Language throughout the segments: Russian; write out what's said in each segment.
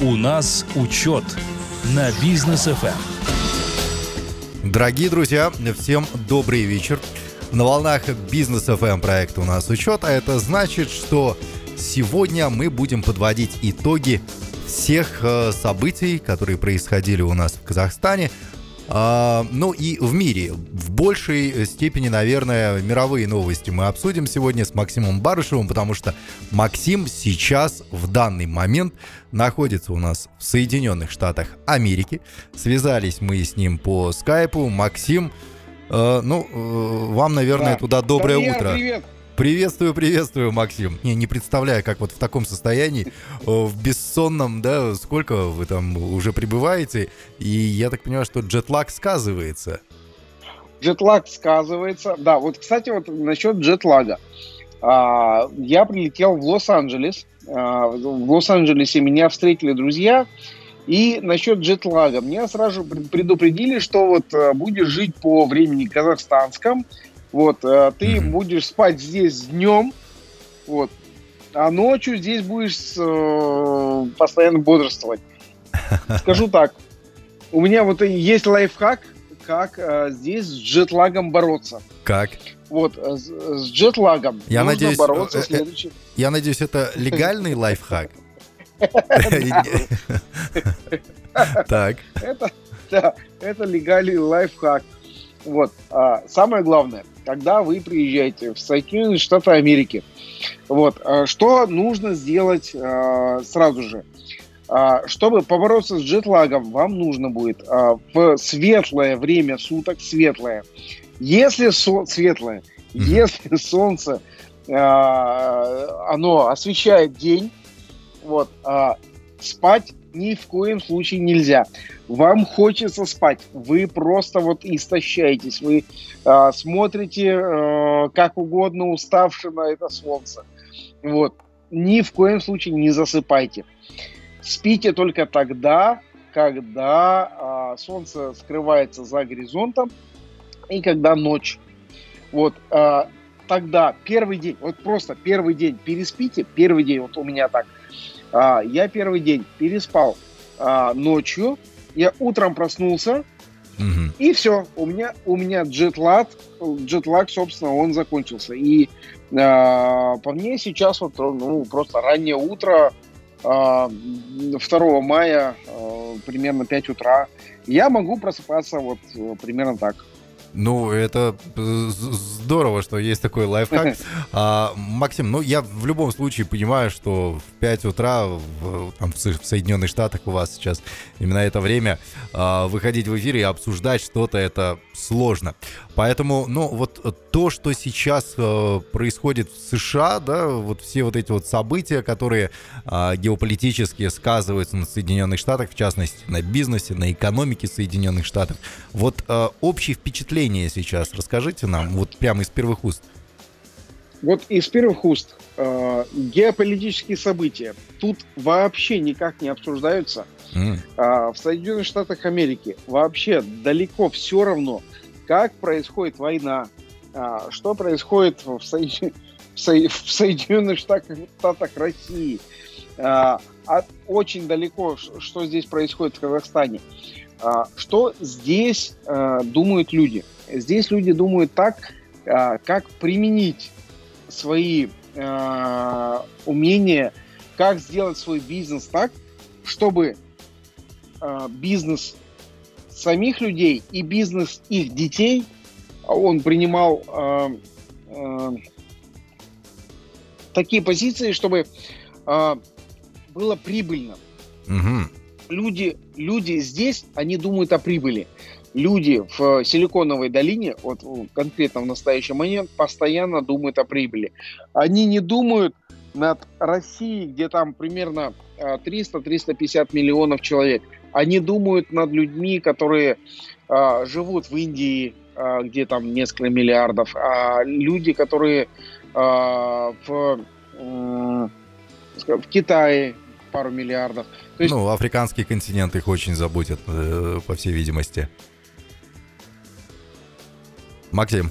У нас учет на бизнес FM. Дорогие друзья, всем добрый вечер. На волнах бизнес FM проекта у нас учет, а это значит, что сегодня мы будем подводить итоги всех э, событий, которые происходили у нас в Казахстане, ну и в мире. В большей степени, наверное, мировые новости мы обсудим сегодня с Максимом Барышевым, потому что Максим сейчас, в данный момент, находится у нас в Соединенных Штатах Америки. Связались мы с ним по скайпу. Максим, э, ну, э, вам, наверное, да. туда доброе Привет, утро. Привет. Приветствую, приветствую, Максим. Не, не представляю, как вот в таком состоянии, в бессонном, да, сколько вы там уже пребываете, и я так понимаю, что джетлаг сказывается. Джетлаг сказывается. Да, вот, кстати, вот насчет джетлага. А, я прилетел в Лос-Анджелес. А, в Лос-Анджелесе меня встретили друзья. И насчет джетлага. Меня сразу предупредили, что вот а, будешь жить по времени казахстанском, вот, э, ты mm-hmm. будешь спать здесь днем, вот, а ночью здесь будешь э, постоянно бодрствовать. Скажу так, у меня вот есть лайфхак, как э, здесь с джетлагом бороться. Как? Вот, э, с, с джетлагом я нужно надеюсь, бороться э, следующим. Я надеюсь, это легальный лайфхак? Так. Это легальный лайфхак. Вот. А, самое главное, когда вы приезжаете в Соединенные Штаты Америки, вот, а, что нужно сделать а, сразу же? А, чтобы побороться с джетлагом, вам нужно будет в светлое время суток, светлое, если со- светлое, mm-hmm. если солнце оно освещает день, вот, спать ни в коем случае нельзя. Вам хочется спать, вы просто вот истощаетесь, вы э, смотрите э, как угодно уставши на это солнце. Вот. Ни в коем случае не засыпайте. Спите только тогда, когда э, солнце скрывается за горизонтом и когда ночь. Вот э, тогда первый день, вот просто первый день переспите, первый день, вот у меня так, а, я первый день переспал а, ночью, я утром проснулся, угу. и все, у меня, у меня джетлаг, джетлаг, собственно, он закончился. И а, по мне сейчас вот, ну, просто раннее утро, а, 2 мая, а, примерно 5 утра, я могу просыпаться вот примерно так. Ну, это здорово, что есть такой лайфхак. А, Максим, ну я в любом случае понимаю, что в 5 утра в, там, в Соединенных Штатах у вас сейчас именно это время а, выходить в эфир и обсуждать что-то, это сложно. Поэтому, ну, вот то, что сейчас э, происходит в США, да, вот все вот эти вот события, которые э, геополитически сказываются на Соединенных Штатах, в частности, на бизнесе, на экономике Соединенных Штатов. Вот э, общее впечатление сейчас расскажите нам, вот прямо из первых уст. Вот из первых уст э, геополитические события тут вообще никак не обсуждаются. Mm. Э, в Соединенных Штатах Америки вообще далеко все равно, как происходит война, а, что происходит в, Соедин... в, Со... в Соединенных Штатах, Штатах России, а, от... очень далеко, что здесь происходит в Казахстане. А, что здесь думают люди? Здесь люди думают так, как применить свои умения, как сделать свой бизнес так, чтобы бизнес самих людей и бизнес их детей, он принимал э, э, такие позиции, чтобы э, было прибыльно. Угу. Люди, люди здесь, они думают о прибыли. Люди в Силиконовой долине, вот конкретно в настоящий момент, постоянно думают о прибыли. Они не думают над Россией, где там примерно 300-350 миллионов человек они думают над людьми, которые э, живут в Индии, э, где там несколько миллиардов, а люди, которые э, в, э, в Китае пару миллиардов. То есть... Ну, африканский континент их очень заботит, э, по всей видимости. Максим.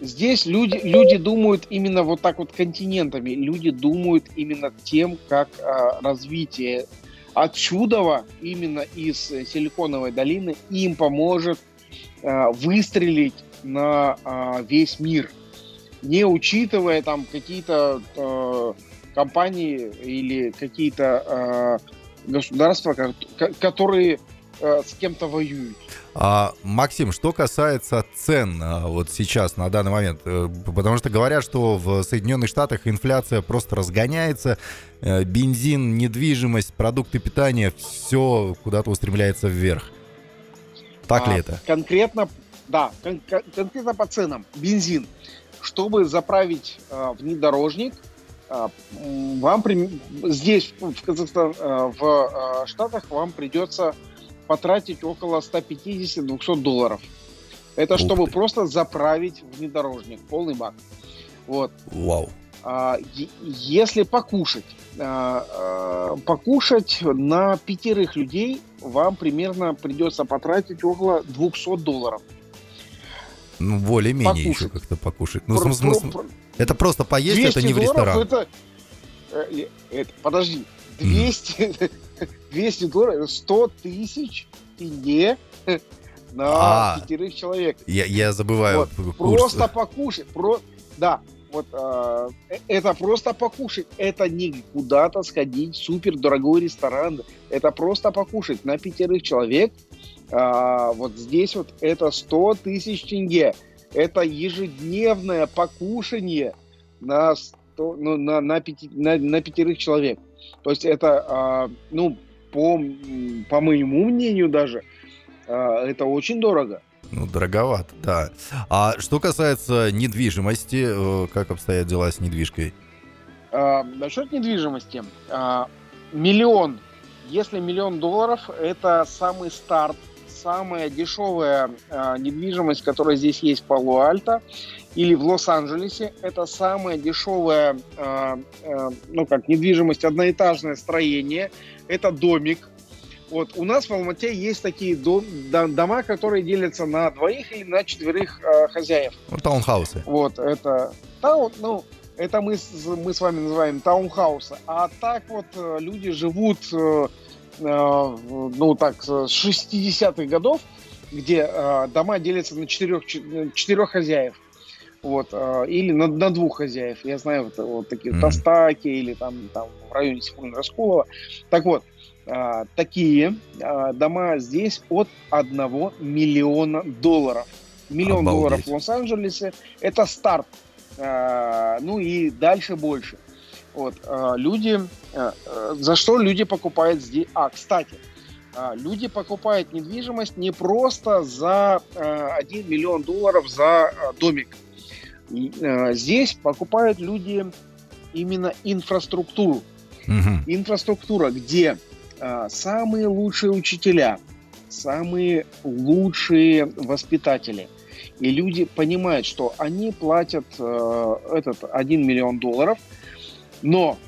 Здесь люди, люди думают именно вот так вот континентами. Люди думают именно тем, как э, развитие отсюда, именно из Силиконовой долины, им поможет э, выстрелить на э, весь мир, не учитывая там какие-то э, компании или какие-то э, государства, которые э, с кем-то воюют. А, Максим, что касается цен а, вот сейчас, на данный момент, э, потому что говорят, что в Соединенных Штатах инфляция просто разгоняется, э, бензин, недвижимость, продукты питания, все куда-то устремляется вверх. Так а, ли это? Конкретно, да, кон- конкретно по ценам. Бензин. Чтобы заправить э, внедорожник, э, вам при... здесь, в Казахстан, э, в э, Штатах, вам придется потратить около 150-200 долларов. Это Ух чтобы ты. просто заправить внедорожник, полный бак. Вот. Вау. А, если покушать, а, а, покушать на пятерых людей вам примерно придется потратить около 200 долларов. Ну, более-менее еще как-то покушать. Ну, про, смысл, про, это просто поесть, это не в ресторан. Это, э, это, подожди, 200, mm. 200 долларов, 100 тысяч тенге на а, пятерых человек. Я, я забываю вот, Просто покушать. Про, да, вот а, э, это просто покушать. Это не куда-то сходить в супер дорогой ресторан. Это просто покушать на пятерых человек. А, вот здесь вот это 100 тысяч тенге. Это ежедневное покушание на, 100, ну, на, на, пяти, на, на пятерых человек. То есть это, а, ну, по, по моему мнению даже, а, это очень дорого. Ну, дороговато, да. А что касается недвижимости, э, как обстоят дела с недвижкой? А, насчет недвижимости. А, миллион. Если миллион долларов, это самый старт, самая дешевая а, недвижимость, которая здесь есть в Пало-Альто или в Лос-Анджелесе. Это самая дешевая, а, а, ну как, недвижимость, одноэтажное строение. Это домик вот у нас в Алмате есть такие дом, дома, которые делятся на двоих или на четверых э, хозяев. Ну, таунхаусы. Вот, это таун, ну, это мы, мы с вами называем таунхаусы. А так вот э, люди живут, э, э, ну так, с 60-х годов, где э, дома делятся на четырех, четырех хозяев. Вот, э, или на, на двух хозяев. Я знаю вот, вот такие mm-hmm. Тастаки или там, там в районе Сифуна Раскулова. Так вот, такие дома здесь от 1 миллиона долларов. Миллион Обалдеть. долларов в Лос-Анджелесе – это старт. Ну и дальше больше. Вот, а, люди, а, за что люди покупают здесь? А, кстати, а, люди покупают недвижимость не просто за а, 1 миллион долларов за а, домик. А, здесь покупают люди именно инфраструктуру. Угу. Инфраструктура, где а, самые лучшие учителя, самые лучшие воспитатели. И люди понимают, что они платят э, этот 1 миллион долларов, но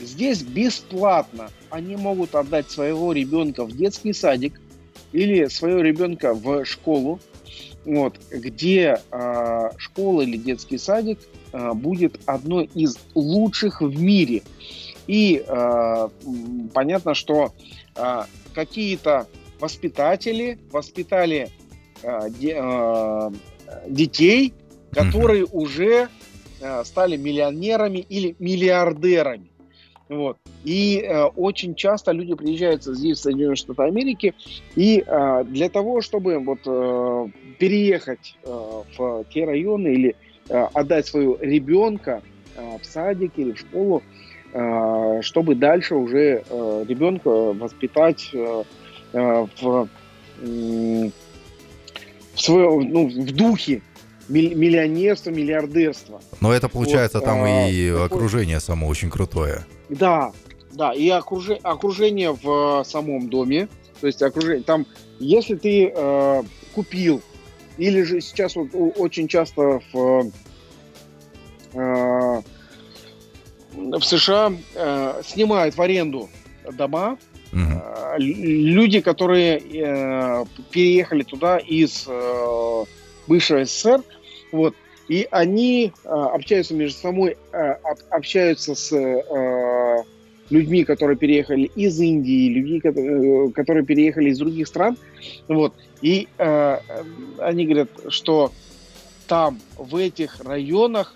здесь бесплатно они могут отдать своего ребенка в детский садик или своего ребенка в школу, вот, где э, школа или детский садик э, будет одной из лучших в мире. И э, понятно, что э, какие-то воспитатели воспитали э, де, э, детей, которые mm-hmm. уже стали миллионерами или миллиардерами. Вот. И э, очень часто люди приезжают здесь, в Соединенные Штаты Америки, и э, для того, чтобы вот, э, переехать э, в те районы или э, отдать своего ребенка э, в садик или в школу, Э, чтобы дальше уже э, ребенка воспитать э, в, в, своем, ну, в духе миллионерства, миллиардерства. Но это получается вот, там а, и такое... окружение само очень крутое. Да, да, и окружение, окружение в самом доме, то есть окружение, там, если ты э, купил, или же сейчас вот очень часто в э, в США э, снимают в аренду дома. Угу. Э, люди, которые э, переехали туда из э, бывшего СССР, вот, и они э, общаются между собой, э, общаются с э, людьми, которые переехали из Индии, людьми, которые, которые переехали из других стран. Вот. И э, они говорят, что там, в этих районах,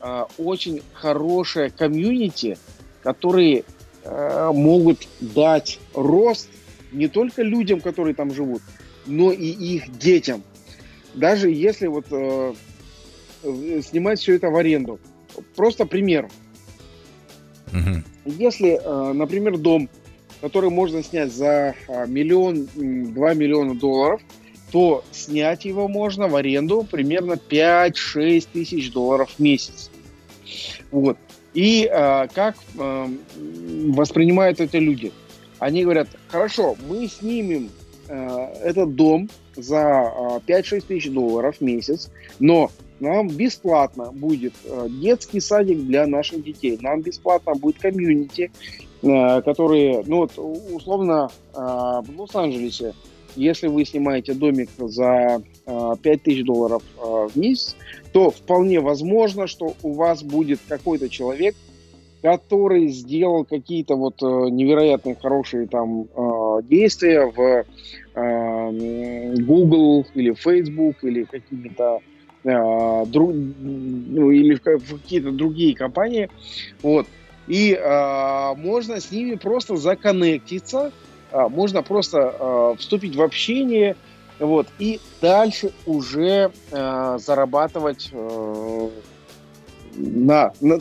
э, очень хорошая комьюнити, которые э, могут дать рост не только людям, которые там живут, но и их детям. Даже если вот э, снимать все это в аренду. Просто пример. Угу. Если, э, например, дом, который можно снять за э, миллион, два миллиона долларов, то снять его можно в аренду примерно 5-6 тысяч долларов в месяц. Вот. И э, как э, воспринимают это люди? Они говорят, хорошо, мы снимем этот дом за э, 5-6 тысяч долларов в месяц, но нам бесплатно будет э, детский садик для наших детей, нам бесплатно будет комьюнити, э, которые, ну вот условно э, в Лос-Анджелесе если вы снимаете домик за э, 5000 долларов э, в месяц, то вполне возможно, что у вас будет какой-то человек, который сделал какие-то вот э, невероятно хорошие там э, действия в э, Google или Facebook или какими-то э, друг, ну, или в, какие-то другие компании, вот, и э, можно с ними просто законнектиться, а, можно просто а, вступить в общение, вот, и дальше уже а, зарабатывать на, на,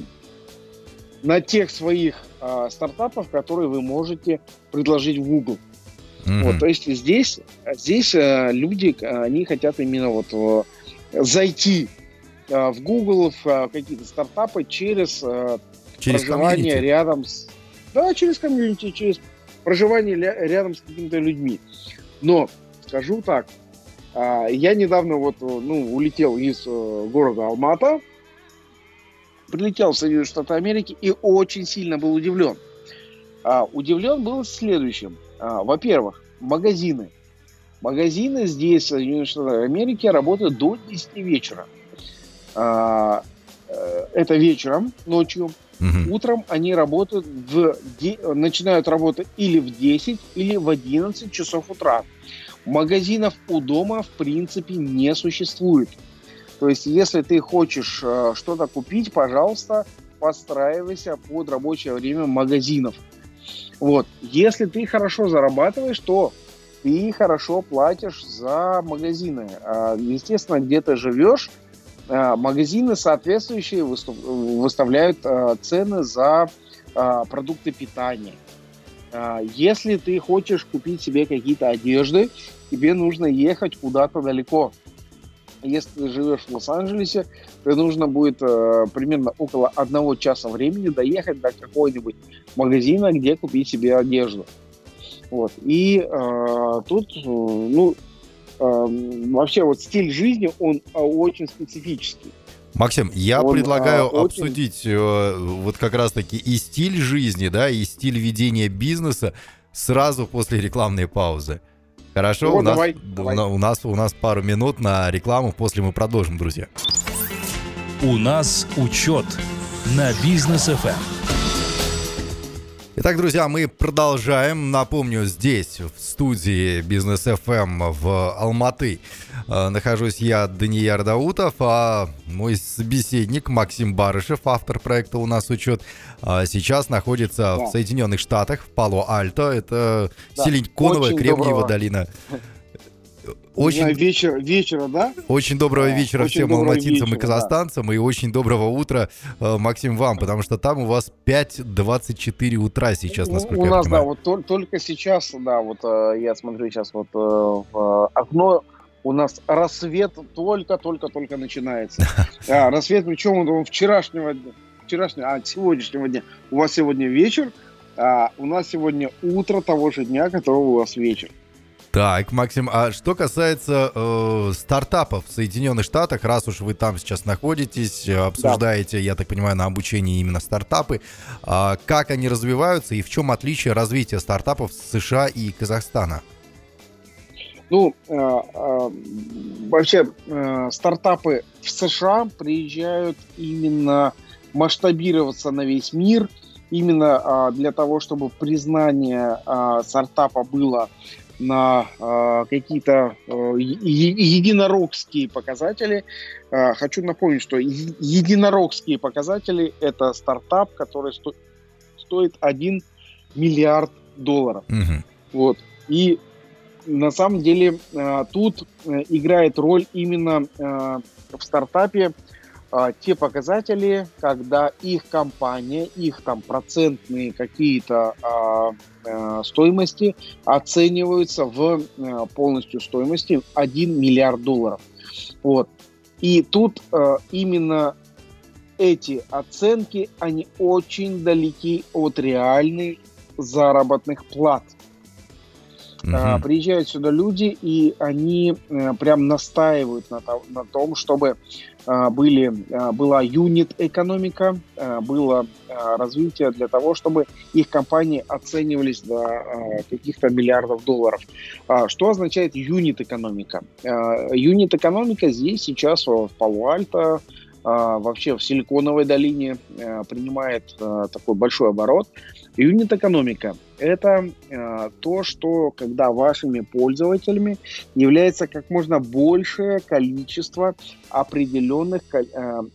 на тех своих стартапах, которые вы можете предложить в Google. Mm-hmm. Вот, то есть здесь, здесь люди, они хотят именно вот зайти в Google, в какие-то стартапы через, через проживание комьюнити. рядом с... Да, через комьюнити, через проживание рядом с какими-то людьми. Но скажу так, а, я недавно вот, ну, улетел из э, города Алмата, прилетел в Соединенные Штаты Америки и очень сильно был удивлен. А, удивлен был следующим. А, во-первых, магазины. Магазины здесь, в Соединенных Штатах Америки, работают до 10 вечера. Э, это вечером, ночью. Угу. Утром они работают в начинают работать или в 10, или в 11 часов утра. Магазинов у дома в принципе не существует. То есть, если ты хочешь э, что-то купить, пожалуйста, подстраивайся под рабочее время магазинов. Вот. Если ты хорошо зарабатываешь, то ты хорошо платишь за магазины. А, естественно, где ты живешь, Э, магазины соответствующие выставляют э, цены за продукты питания. Если ты хочешь купить себе какие-то одежды, тебе нужно ехать куда-то далеко. Если ты живешь в Лос-Анджелесе, нужно будет э, примерно около одного часа времени доехать до какого-нибудь магазина, где купить себе одежду. Вот. И э, тут, ну, Эм, вообще вот стиль жизни, он а, очень специфический. Максим, я он, предлагаю а, очень... обсудить э, вот как раз-таки и стиль жизни, да, и стиль ведения бизнеса сразу после рекламной паузы. Хорошо, ну, у, нас, давай, давай. у нас у нас пару минут на рекламу, после мы продолжим, друзья. У нас учет на бизнес FM. Итак, друзья, мы продолжаем. Напомню, здесь, в студии Бизнес FM в Алматы, э, нахожусь я, Данияр Даутов, а мой собеседник Максим Барышев, автор проекта «У нас учет», э, сейчас находится да. в Соединенных Штатах, в Пало-Альто. Это да. Селеньконовая Кремниевая долина. Очень... Вечер, вечера, да? Очень доброго вечера очень всем алматинцам и казахстанцам, да. и очень доброго утра, э, Максим, вам, потому что там у вас 5.24 утра сейчас, насколько у я нас, понимаю. да, вот то, только сейчас, да, вот э, я смотрю сейчас вот э, в окно, у нас рассвет только-только-только начинается. А, рассвет, причем он вчерашнего дня, вчерашнего, а сегодняшнего дня. У вас сегодня вечер, а у нас сегодня утро того же дня, которого у вас вечер. Так, Максим, а что касается э, стартапов в Соединенных Штатах, раз уж вы там сейчас находитесь, э, обсуждаете, да. я так понимаю, на обучении именно стартапы, э, как они развиваются и в чем отличие развития стартапов США и Казахстана? Ну, э, э, вообще, э, стартапы в США приезжают именно масштабироваться на весь мир именно для того, чтобы признание стартапа было на э, какие-то э, единорогские показатели. Э, хочу напомнить, что единорогские показатели – это стартап, который сто стоит 1 миллиард долларов. Угу. Вот. И на самом деле э, тут э, играет роль именно э, в стартапе а, те показатели, когда их компания, их там процентные какие-то а, а, стоимости оцениваются в а, полностью стоимости 1 миллиард долларов. Вот. И тут а, именно эти оценки, они очень далеки от реальных заработных плат. Угу. приезжают сюда люди, и они а, прям настаивают на, на том, чтобы а, были, а, была юнит-экономика, было развитие для того, чтобы их компании оценивались до каких-то миллиардов долларов. Что означает юнит-экономика? Юнит-экономика здесь сейчас в Пало-Альто, вообще в Силиконовой долине принимает такой большой оборот. Юнит-экономика – это э, то, что когда вашими пользователями является как можно большее количество определенных, э,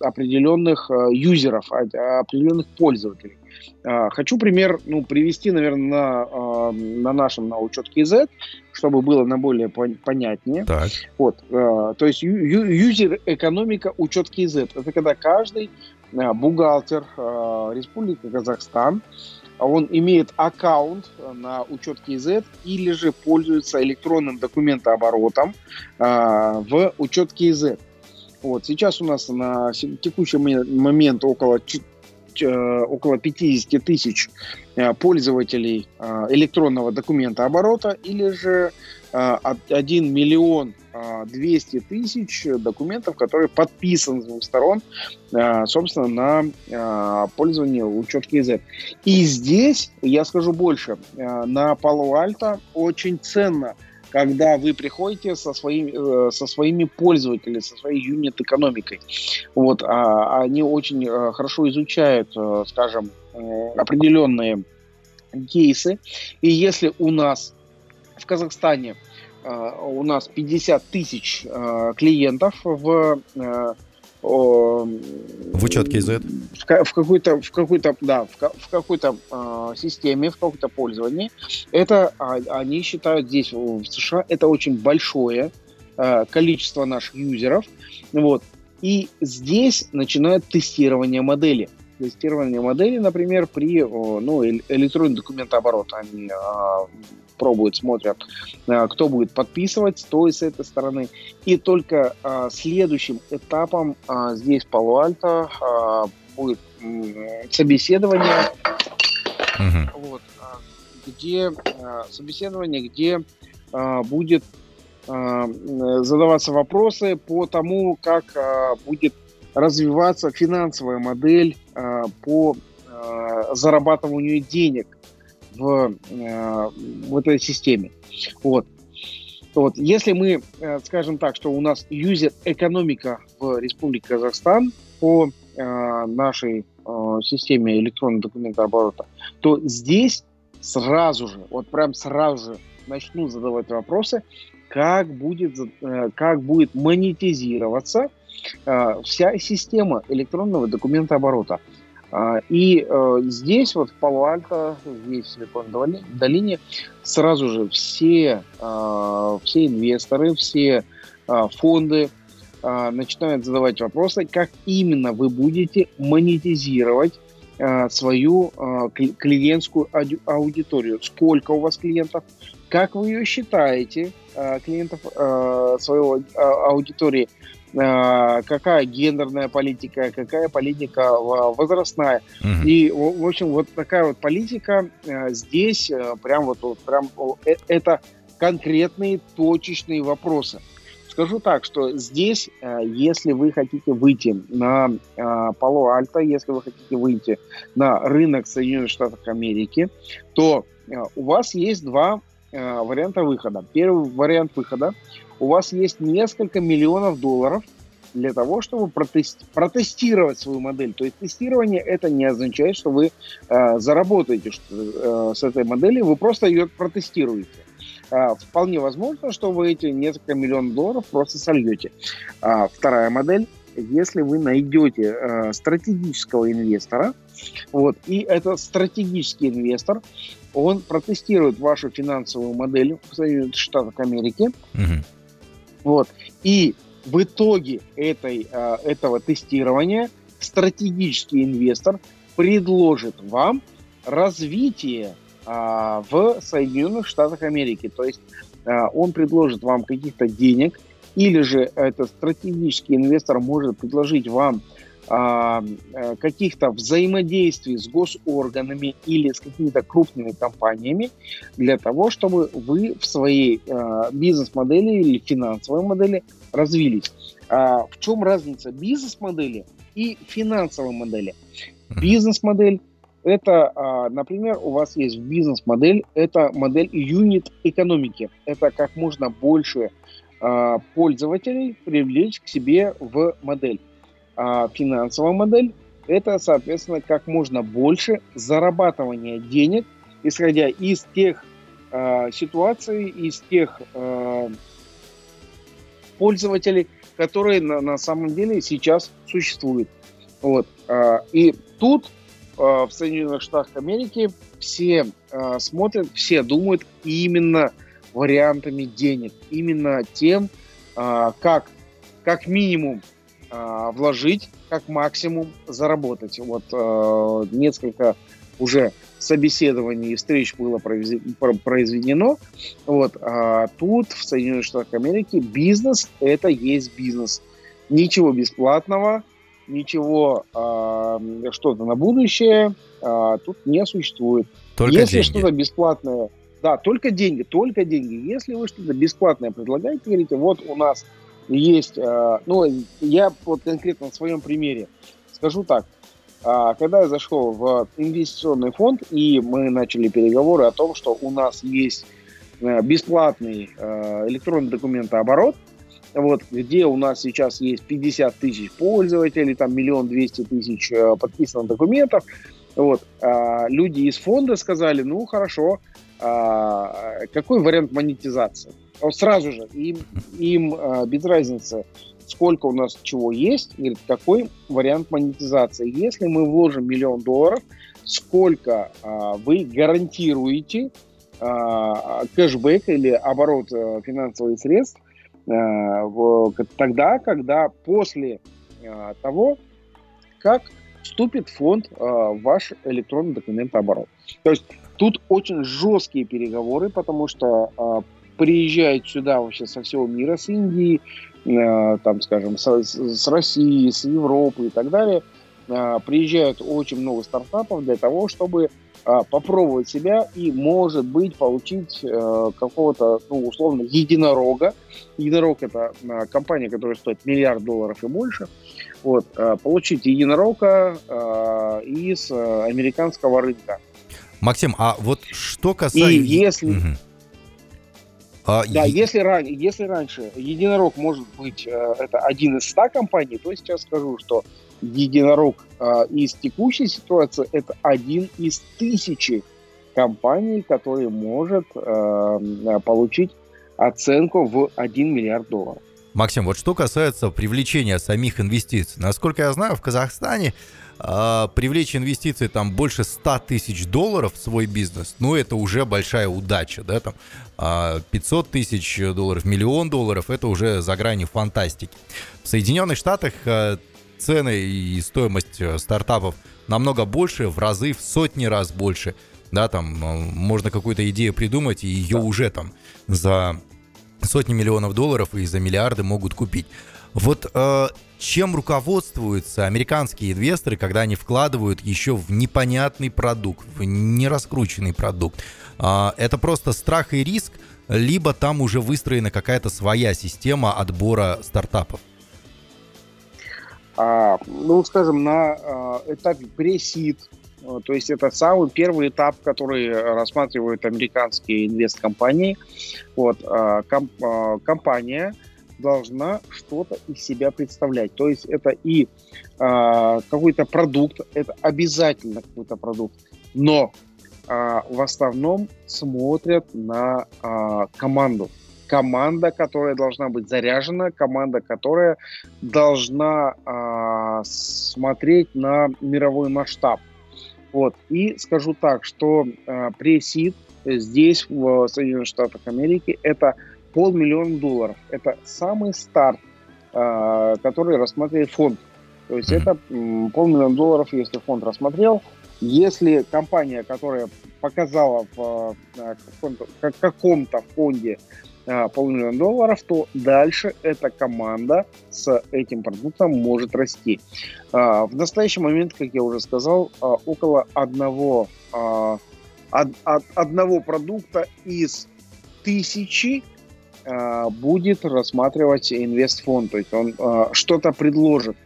определенных э, юзеров, определенных пользователей. Э, хочу пример ну, привести, наверное, на, э, на нашем на учетке Z, чтобы было на более понятнее. Так. Вот, э, то есть юзер-экономика учетки Z – это когда каждый бухгалтер э, Республики Казахстан – он имеет аккаунт на учет KZ или же пользуется электронным документооборотом э, в учет KZ. Вот, сейчас у нас на текущий момент около э, около 50 тысяч э, пользователей э, электронного документа оборота или же 1 миллион 200 тысяч документов, которые подписаны с двух сторон, а, собственно, на пользование учет KZ. И здесь, я скажу больше, на Alto очень ценно когда вы приходите со, своим, э, со своими пользователями, со своей юнит-экономикой. Вот, а, они очень э, хорошо изучают, э, скажем, определенные кейсы. И если у нас в Казахстане Э, у нас 50 тысяч э, клиентов в э, в учетке Z? В, в какой-то, в какой-то, да, в, в какой-то э, системе, в каком-то пользовании. Это они считают здесь в США это очень большое э, количество наших юзеров, вот. И здесь начинают тестирование модели. Тестирование модели, например, при ну, электронный документооборот. Они э, пробуют, смотрят, э, кто будет подписывать с той, с этой стороны. И только а, следующим этапом а, здесь Пало-Альто а, будет собеседование, угу. вот, где собеседование, где будет задаваться вопросы по тому, как будет развиваться финансовая модель по зарабатыванию денег в, э, в этой системе. Вот. Вот. Если мы э, скажем так, что у нас юзер-экономика в Республике Казахстан по э, нашей э, системе электронного документооборота, то здесь сразу же, вот прям сразу же начнут задавать вопросы, как будет, э, как будет монетизироваться э, вся система электронного документооборота. оборота а, и э, здесь, вот в Пало-Альто, здесь в Силиконовой долине, сразу же все, э, все инвесторы, все э, фонды э, начинают задавать вопросы, как именно вы будете монетизировать э, свою э, клиентскую аудиторию. Сколько у вас клиентов, как вы ее считаете, э, клиентов э, своего э, аудитории, Э, какая гендерная политика, какая политика возрастная. Угу. И, в общем, вот такая вот политика э, здесь э, прям вот, вот прям это конкретные точечные вопросы. Скажу так, что здесь, если вы хотите выйти на Пало-Альто, если вы хотите выйти на рынок Соединенных Штатов Америки, то у вас есть два варианта выхода. Первый вариант выхода у вас есть несколько миллионов долларов, для того, чтобы протести- протестировать свою модель. То есть тестирование это не означает, что вы э, заработаете что, э, с этой моделью, вы просто ее протестируете. Э, вполне возможно, что вы эти несколько миллионов долларов просто сольете. Э, вторая модель если вы найдете э, стратегического инвестора, вот, и этот стратегический инвестор, он протестирует вашу финансовую модель в Соединенных Штатах Америки, угу. вот, и в итоге этой, э, этого тестирования стратегический инвестор предложит вам развитие э, в Соединенных Штатах Америки. То есть э, он предложит вам каких-то денег, или же этот стратегический инвестор может предложить вам а, каких-то взаимодействий с госорганами или с какими-то крупными компаниями для того, чтобы вы в своей а, бизнес-модели или финансовой модели развились. А, в чем разница бизнес-модели и финансовой модели? Бизнес-модель это, например, у вас есть бизнес-модель, это модель юнит экономики. Это как можно больше пользователей привлечь к себе в модель а финансовая модель – это, соответственно, как можно больше зарабатывания денег, исходя из тех э, ситуаций, из тех э, пользователей, которые на, на самом деле сейчас существуют. Вот. Э, и тут в Соединенных Штатах Америки все смотрят, все думают именно вариантами денег, именно тем, как как минимум вложить, как максимум заработать. Вот э, несколько уже собеседований и встреч было произведено. Вот, а тут, в Соединенных Штатах Америки, бизнес – это есть бизнес. Ничего бесплатного, ничего э, что-то на будущее э, тут не существует. Только Если деньги. что-то бесплатное, да, только деньги, только деньги. Если вы что-то бесплатное предлагаете, говорите, вот у нас есть, э, ну, я вот конкретно на своем примере скажу так. А, когда я зашел в инвестиционный фонд, и мы начали переговоры о том, что у нас есть э, бесплатный э, электронный документооборот, вот, где у нас сейчас есть 50 тысяч пользователей, там миллион двести тысяч подписанных документов, вот, а, люди из фонда сказали, ну, хорошо, а, какой вариант монетизации? Вот сразу же им, им э, без разницы, сколько у нас чего есть, говорит, какой вариант монетизации. Если мы вложим миллион долларов, сколько э, вы гарантируете э, кэшбэк или оборот э, финансовых средств э, в, тогда, когда после э, того, как вступит в фонд э, ваш электронный документооборот. То есть тут очень жесткие переговоры, потому что э, приезжают сюда вообще со всего мира, с Индии, э, там, скажем, с, с России, с Европы и так далее. Э, приезжают очень много стартапов для того, чтобы э, попробовать себя и, может быть, получить э, какого-то, ну, условно, единорога. Единорог – это э, компания, которая стоит миллиард долларов и больше. Вот, э, получить единорога э, из э, американского рынка. Максим, а вот что касается... И если... Угу. А, да, е... если, ран... если раньше единорог может быть э, это один из ста компаний, то сейчас скажу, что единорог э, из текущей ситуации это один из тысячи компаний, который может э, получить оценку в 1 миллиард долларов. Максим, вот что касается привлечения самих инвестиций. Насколько я знаю, в Казахстане э, привлечь инвестиции там больше 100 тысяч долларов в свой бизнес, ну, это уже большая удача, да, там э, а, 500 тысяч долларов, миллион долларов, это уже за гранью фантастики. В Соединенных Штатах э, цены и стоимость э, стартапов намного больше, в разы, в сотни раз больше, да, там можно какую-то идею придумать, и ее да. уже там за сотни миллионов долларов и за миллиарды могут купить. Вот э, чем руководствуются американские инвесторы, когда они вкладывают еще в непонятный продукт, в нераскрученный продукт? Э, это просто страх и риск, либо там уже выстроена какая-то своя система отбора стартапов? А, ну, скажем, на а, этапе пресид, Э, то есть это самый первый этап, который рассматривают американские инвесткомпании. Вот, э, комп, э, компания должна что-то из себя представлять. То есть это и э, какой-то продукт, это обязательно какой-то продукт, но э, в основном смотрят на э, команду. Команда, которая должна быть заряжена, команда, которая должна э, смотреть на мировой масштаб. Вот. И скажу так, что э, пресид здесь, в Соединенных Штатах Америки, это полмиллиона долларов. Это самый старт, э, который рассматривает фонд. То есть это полмиллиона долларов, если фонд рассмотрел. Если компания, которая показала в э, каком-то фонде э, полмиллиона долларов, то дальше эта команда с этим продуктом может расти. В настоящий момент, как я уже сказал, около одного, одного продукта из тысячи будет рассматривать инвестфонд, то есть он э, что-то предложит,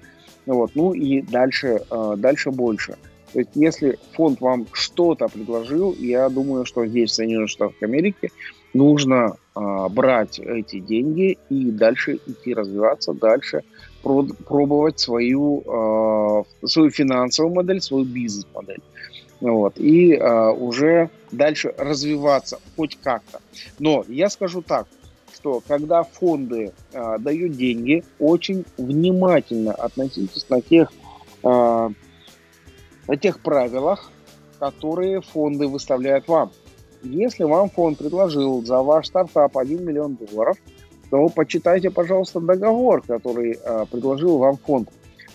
вот, ну и дальше, э, дальше больше. То есть если фонд вам что-то предложил, я думаю, что здесь, в Соединенных Штатах Америки, нужно брать эти деньги и дальше идти развиваться, дальше пробовать свою, свою финансовую модель, свою бизнес-модель. Вот, и уже дальше развиваться хоть как-то. Но я скажу так, что когда фонды э, дают деньги, очень внимательно относитесь на тех, э, на тех правилах, которые фонды выставляют вам. Если вам фонд предложил за ваш стартап 1 миллион долларов, то почитайте, пожалуйста, договор, который э, предложил вам фонд.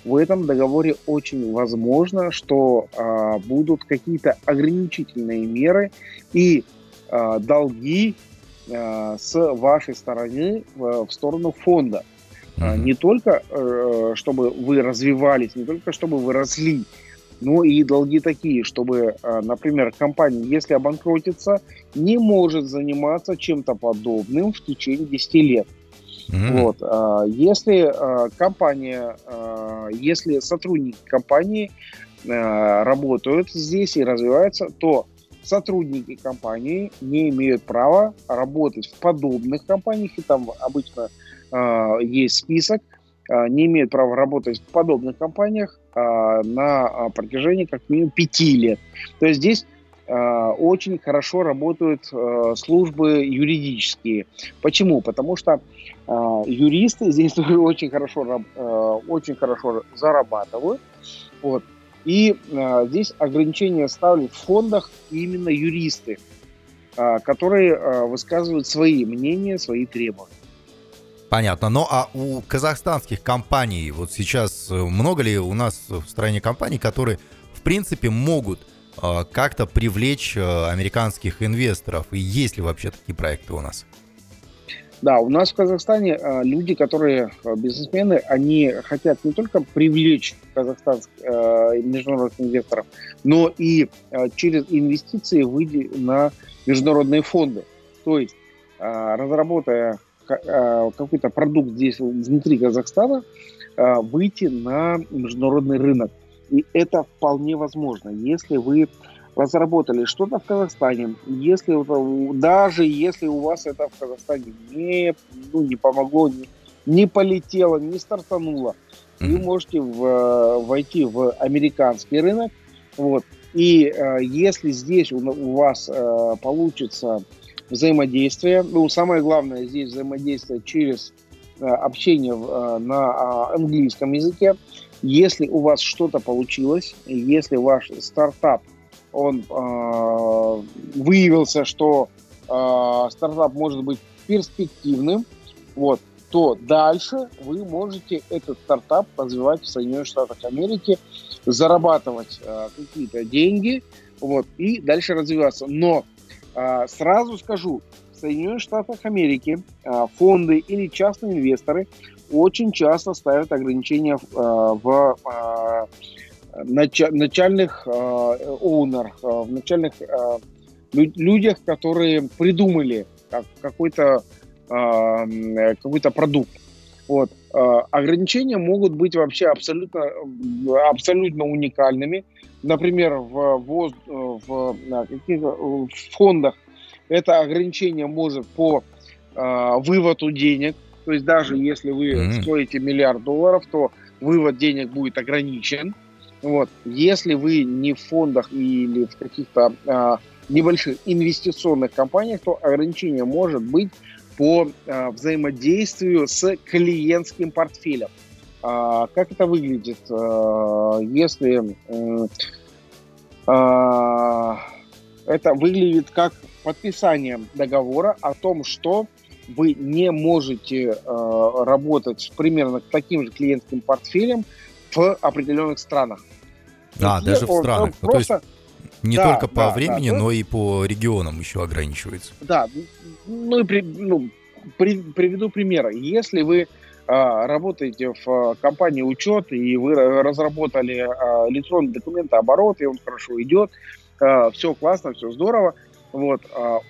В этом договоре очень возможно, что э, будут какие-то ограничительные меры и э, долги с вашей стороны в сторону фонда. Mm-hmm. Не только э, чтобы вы развивались, не только чтобы вы росли, но и долги такие, чтобы, э, например, компания, если обанкротится, не может заниматься чем-то подобным в течение 10 лет. Mm-hmm. Вот. Если компания, если сотрудники компании работают здесь и развиваются, то сотрудники компании не имеют права работать в подобных компаниях, и там обычно э, есть список, э, не имеют права работать в подобных компаниях э, на протяжении как минимум пяти лет. То есть здесь очень хорошо работают службы юридические. Почему? Потому что юристы здесь очень хорошо, очень хорошо зарабатывают. Вот. И э, здесь ограничения ставят в фондах именно юристы, э, которые э, высказывают свои мнения, свои требования. Понятно. Ну а у казахстанских компаний, вот сейчас э, много ли у нас в стране компаний, которые в принципе могут э, как-то привлечь э, американских инвесторов? И есть ли вообще такие проекты у нас? Да, у нас в Казахстане э, люди, которые э, бизнесмены, они хотят не только привлечь казахстанских э, международных инвесторов, но и через инвестиции выйти на международные фонды. То есть, разработая какой-то продукт здесь внутри Казахстана, выйти на международный рынок. И это вполне возможно, если вы разработали что-то в Казахстане, если даже если у вас это в Казахстане не, ну, не помогло, не, не полетело, не стартануло, mm-hmm. вы можете в, войти в американский рынок, вот, и э, если здесь у, у вас э, получится взаимодействие, ну, самое главное здесь взаимодействие через э, общение э, на э, английском языке, если у вас что-то получилось, если ваш стартап он э, выявился, что э, стартап может быть перспективным, вот, то дальше вы можете этот стартап развивать в Соединенных Штатах Америки, зарабатывать э, какие-то деньги, вот, и дальше развиваться. Но э, сразу скажу, в Соединенных Штатах Америки э, фонды или частные инвесторы очень часто ставят ограничения э, в э, начальных оунерах, э, в начальных э, людях, которые придумали какой-то э, какой-то продукт. Вот. Ограничения могут быть вообще абсолютно, абсолютно уникальными. Например, в, в, в, в фондах это ограничение может по выводу денег То есть даже если вы mm-hmm. стоите миллиард долларов, то вывод денег будет ограничен. Вот. Если вы не в фондах или в каких-то а, небольших инвестиционных компаниях, то ограничение может быть по а, взаимодействию с клиентским портфелем. А, как это выглядит, а, если а, это выглядит как подписание договора о том, что вы не можете э, работать примерно таким же клиентским портфелем в определенных странах. А, Где даже в странах. Ну, просто... то есть не да, только по да, времени, да, но и по регионам еще ограничивается. Да, ну и при, ну, при, приведу пример. Если вы а, работаете в а, компании учет и вы разработали а, электронный документооборот, и он хорошо идет, все классно, все здорово, вот,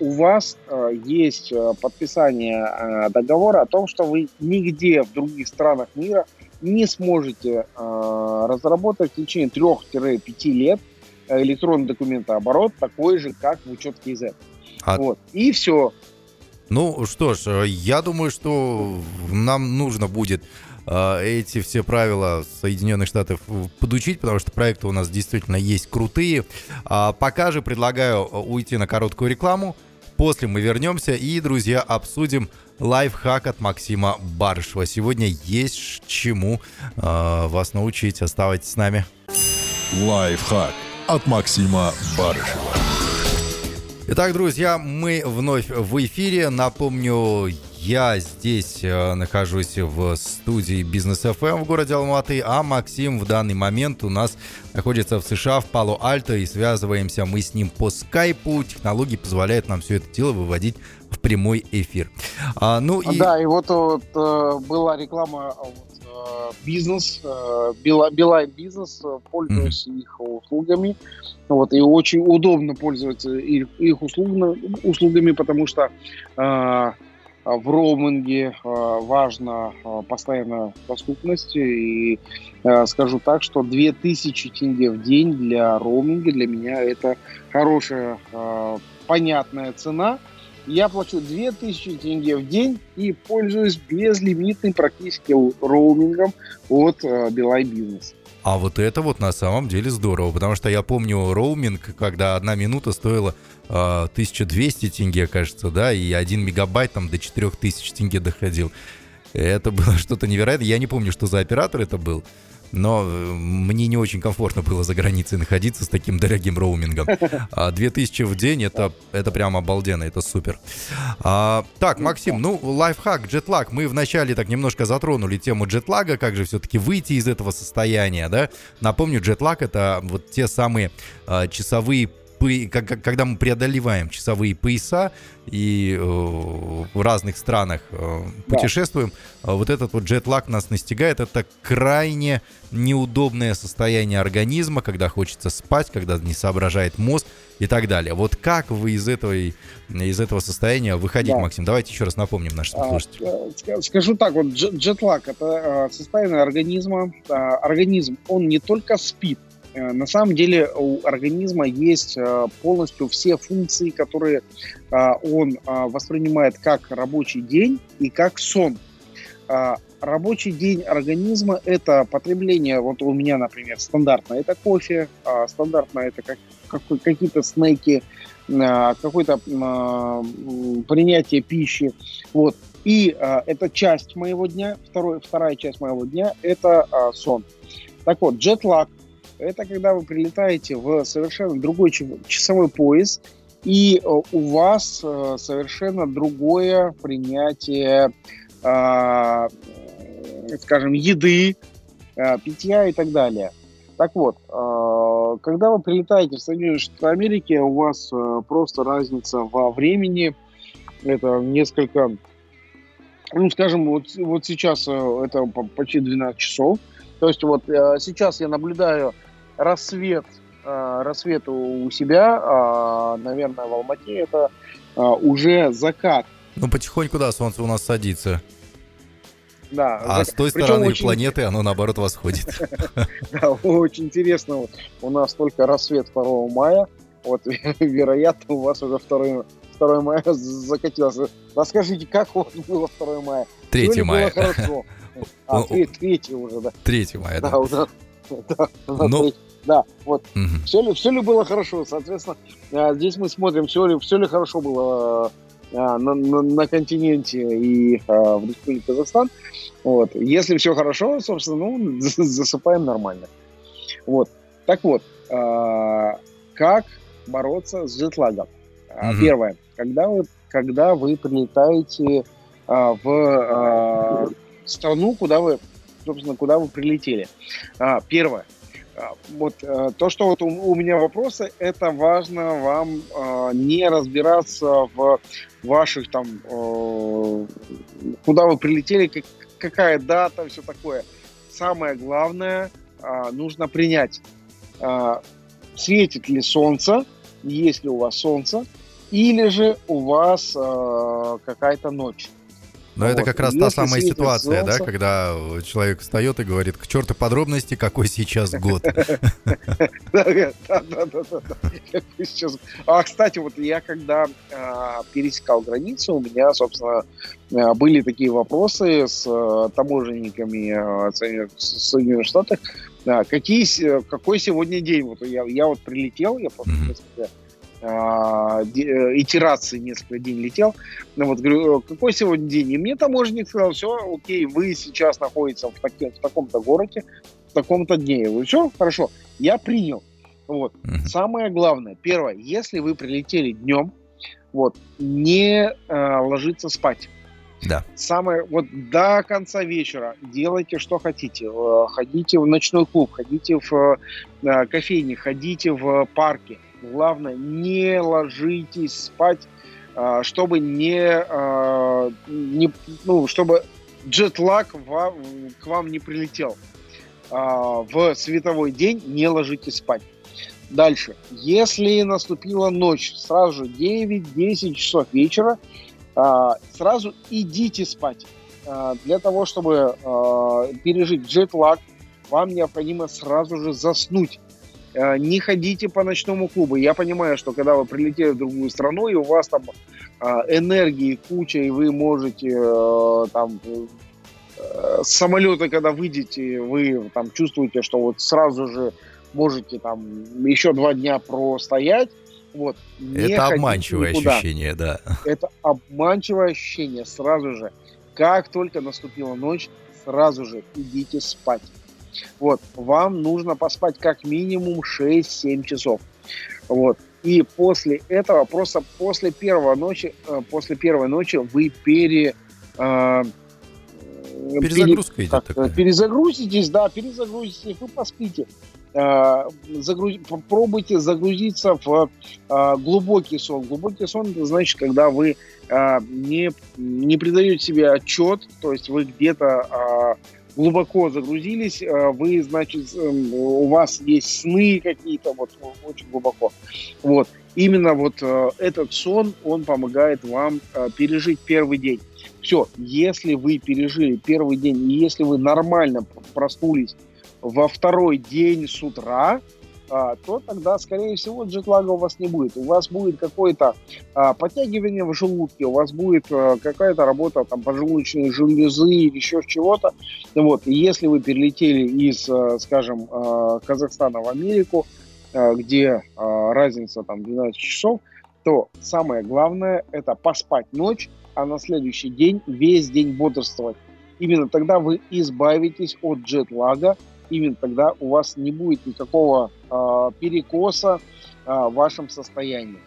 у вас есть подписание договора о том, что вы нигде в других странах мира не сможете а, разработать в течение 3-5 лет электронный документооборот такой же, как в учетке КИЗ. А... Вот. И все. Ну что ж, я думаю, что нам нужно будет э, эти все правила Соединенных Штатов подучить, потому что проекты у нас действительно есть крутые. А пока же предлагаю уйти на короткую рекламу. После мы вернемся и, друзья, обсудим лайфхак от Максима Барышева. Сегодня есть чему э, вас научить. Оставайтесь с нами. Лайфхак от Максима Барышева. Итак, друзья, мы вновь в эфире. Напомню, я здесь э, нахожусь в студии Бизнес FM эм в городе Алматы, а Максим в данный момент у нас находится в США, в Пало-Альто, и связываемся мы с ним по скайпу. Технологии позволяют нам все это дело выводить прямой эфир. А, ну и... Да, и вот, вот э, была реклама вот, Э, бизнес, э, Билайн бизнес, пользуюсь mm-hmm. их услугами. Вот, и очень удобно пользоваться их, их услугами, услугами, потому что в роуминге важна постоянная доступность. И скажу так, что 2000 тенге в день для роуминга для меня это хорошая, понятная цена – я плачу 2000 тенге в день и пользуюсь безлимитным практически роумингом от э, Билай Бизнес. А вот это вот на самом деле здорово, потому что я помню роуминг, когда одна минута стоила э, 1200 тенге, кажется, да, и один мегабайт там до 4000 тенге доходил. Это было что-то невероятное. Я не помню, что за оператор это был но э, мне не очень комфортно было за границей находиться с таким дорогим роумингом. А 2000 в день это, это прям обалденно, это супер. А, так, Максим, ну, лайфхак, джетлаг. Мы вначале так немножко затронули тему джетлага, как же все-таки выйти из этого состояния, да? Напомню, джетлаг это вот те самые а, часовые когда мы преодолеваем часовые пояса и э, в разных странах э, путешествуем, да. вот этот вот джетлаг нас настигает. Это крайне неудобное состояние организма, когда хочется спать, когда не соображает мозг и так далее. Вот как вы из этого, из этого состояния выходить, да. Максим? Давайте еще раз напомним нашим а, слушателям. Э, скажу так, вот джетлаг – это состояние организма. Организм, он не только спит, Э, на самом деле у организма есть э, полностью все функции, которые э, он воспринимает как рабочий день и как сон. Рабочий день организма – это потребление, вот у меня, например, стандартно это кофе, стандартно это как, какие-то снеки, какое-то принятие пищи. Вот. И это часть моего дня, второй, вторая часть моего дня – это сон. Так вот, джетлаг это когда вы прилетаете в совершенно другой часовой пояс, и э, у вас э, совершенно другое принятие, а, скажем, еды, питья и так далее. Так вот, когда вы прилетаете в Соединенные Штаты Америки, у вас э, просто разница во времени, это несколько, ну, скажем, вот, вот сейчас это почти 12 часов, то есть вот сейчас я наблюдаю рассвет, э, рассвет у себя, а, наверное, в Алмате это а, уже закат. Ну, потихоньку, да, солнце у нас садится. Да. А с той стороны очень... планеты оно, наоборот, восходит. Да, очень интересно. У нас только рассвет 2 мая. Вот, вероятно, у вас уже 2 2 мая закатилось. Расскажите, как у вас было 2 мая? 3 мая. Хорошо. А, 3, 3 уже, да. 3 мая, да. Да, уже. Да, вот. мгм. Все ли, все ли было хорошо? Соответственно, а, здесь мы смотрим, все ли, все ли хорошо было а, на, на- на континенте и а, в Республике Казахстан. Вот. Если все хорошо, собственно, ну, засыпаем нормально. Вот. Так вот, а, как бороться с джетлагом? Мгм. Первое. Когда вы, когда вы прилетаете а, в а, страну, куда вы, собственно, куда вы прилетели. А, Первое. А, Вот э, то, что вот у, у меня вопросы, это важно вам э, не разбираться в ваших там, э, куда вы прилетели, как- какая дата, все такое. Самое главное, а, нужно принять, а, светит ли солнце, есть ли у вас солнце, или же у вас э, какая-то ночь. Но это Вот. как раз та Если самая светит ситуация, да, солнце- когда человек встает и говорит, к черту подробности, какой сейчас год. Да, да, да, да, да, да. А, кстати, вот я когда а, пересекал границу, у меня, собственно, а, были такие вопросы с а, таможенниками Соединенных Штатов. Какие, какой сегодня день? Вот я, я вот прилетел, я просто несколько а, э, итераций несколько дней летел. Ну вот говорю, «Э, какой сегодня день? И мне таможенник сказал, все, окей, вы сейчас находитесь в, таки- в таком-то городе, в таком-то дне. Я говорю, все, хорошо, я принял. Вот. Самое главное, первое, если вы прилетели днем, вот, не э, ложиться спать. Да. Самое, вот до конца вечера делайте, что хотите. Э, Ходите в ночной клуб, ходите в кофейни, ходите в парке. Главное, не ложитесь спать, э, чтобы не, э, не ну, чтобы джетлаг вам, к вам не прилетел. А, в световой день не ложитесь спать. Дальше. Если наступила ночь, сразу же 9-10 часов вечера, а, сразу идите спать. А, Для того, чтобы а, пережить джетлаг, вам необходимо сразу же заснуть. А, Не ходите по ночному клубу. Я понимаю, что когда вы прилетели в другую страну, и у вас там а, энергии куча, и вы можете э, там э, с самолета, когда выйдете, вы там чувствуете, что вот сразу же можете там еще два дня простоять. Вот. Это обманчивое никуда. ощущение, да. Это обманчивое ощущение. Сразу же, как только наступила ночь, сразу же идите спать. Вот, вам нужно поспать как минимум 6-7 часов. Вот. И после этого, просто после первой ночи, э, после первой ночи вы пере, э, пере- Перезагрузка идет как, такая. э, перезагрузитесь, да, перезагрузитесь, вы поспите. Э, загруз- Попробуйте загрузиться в э, глубокий сон. Глубокий сон это значит, когда вы э, не, не придаете себе отчет, то есть вы где-то э, глубоко загрузились, э, вы, значит, эм, у вас есть сны какие-то вот очень глубоко. Вот. Именно вот э, этот сон, он помогает вам э, пережить первый день. Все, если вы пережили первый день, и если вы нормально проснулись во второй день с утра, то тогда, скорее всего, джетлага у вас не будет. У вас будет какое-то а, подтягивание в желудке, у вас будет а, какая-то работа там поджелудочной железы или еще чего-то. Вот. И если вы перелетели из, а, скажем, а, Казахстана в Америку, а, где а, разница там 12 часов, то самое главное это поспать ночь, а на следующий день весь день бодрствовать. Именно тогда вы избавитесь от джетлага, именно тогда у вас не будет никакого э, перекоса э, в вашем состоянии.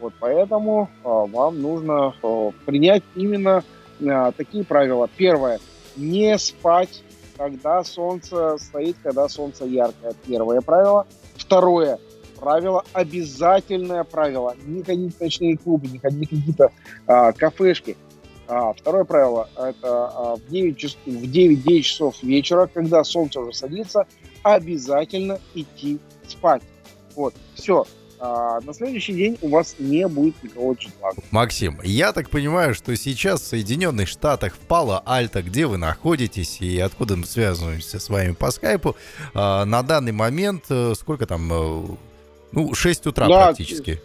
Вот поэтому э, вам нужно э, принять именно э, такие правила. Первое, не спать, когда солнце стоит, когда солнце яркое. Первое правило. Второе, правило, обязательное правило, не ходить в ночные клубы, не ходить в какие-то а, кафешки. А, второе правило, это а, в 9 час- в 9-10 часов вечера, когда солнце уже садится, обязательно идти спать. Вот, все. на следующий день у вас не будет никакого джетлага. Максим, я так понимаю, что сейчас в Соединенных Штатах, в Пало-Альто, где вы находитесь и откуда мы связываемся с вами по скайпу, а, на данный момент э, сколько там, э, ну, 6 утра Да, практически.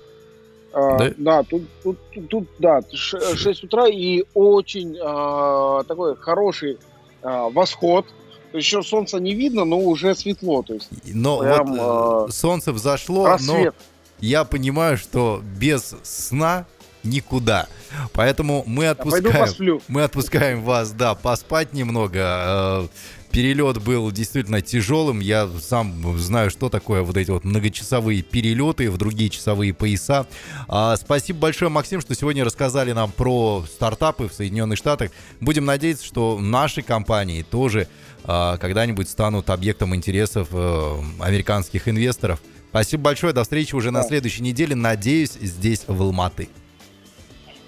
А, да? да, тут, тут, тут, тут да, 6 утра и очень а, такой хороший а, восход. Еще солнца не видно, но уже светло. То есть но прям, вот а, солнце взошло, рассвет. но я понимаю, что без сна никуда. Поэтому мы отпускаем, мы отпускаем вас, да, поспать немного. Перелет был действительно тяжелым. Я сам знаю, что такое вот эти вот многочасовые перелеты в другие часовые пояса. А, спасибо большое, Максим, что сегодня рассказали нам про стартапы в Соединенных Штатах. Будем надеяться, что наши компании тоже а, когда-нибудь станут объектом интересов а, американских инвесторов. Спасибо большое. До встречи уже на следующей неделе. Надеюсь, здесь в Алматы.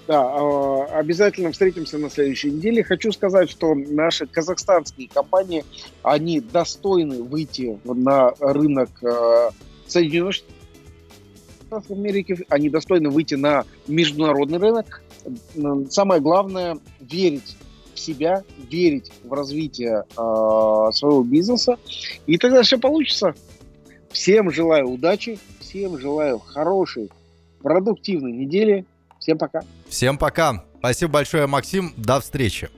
Да, а, обязательно встретимся на следующей неделе. Хочу сказать, что наши казахстанские компании, они достойны выйти на рынок а, Соединенных Штатов Америки, они достойны выйти на международный рынок. Самое главное – верить в себя, верить в развитие э, своего бизнеса, и тогда все получится. Всем желаю удачи, всем желаю хорошей, продуктивной недели. Всем пока. Всем пока. Спасибо большое, Максим. До встречи.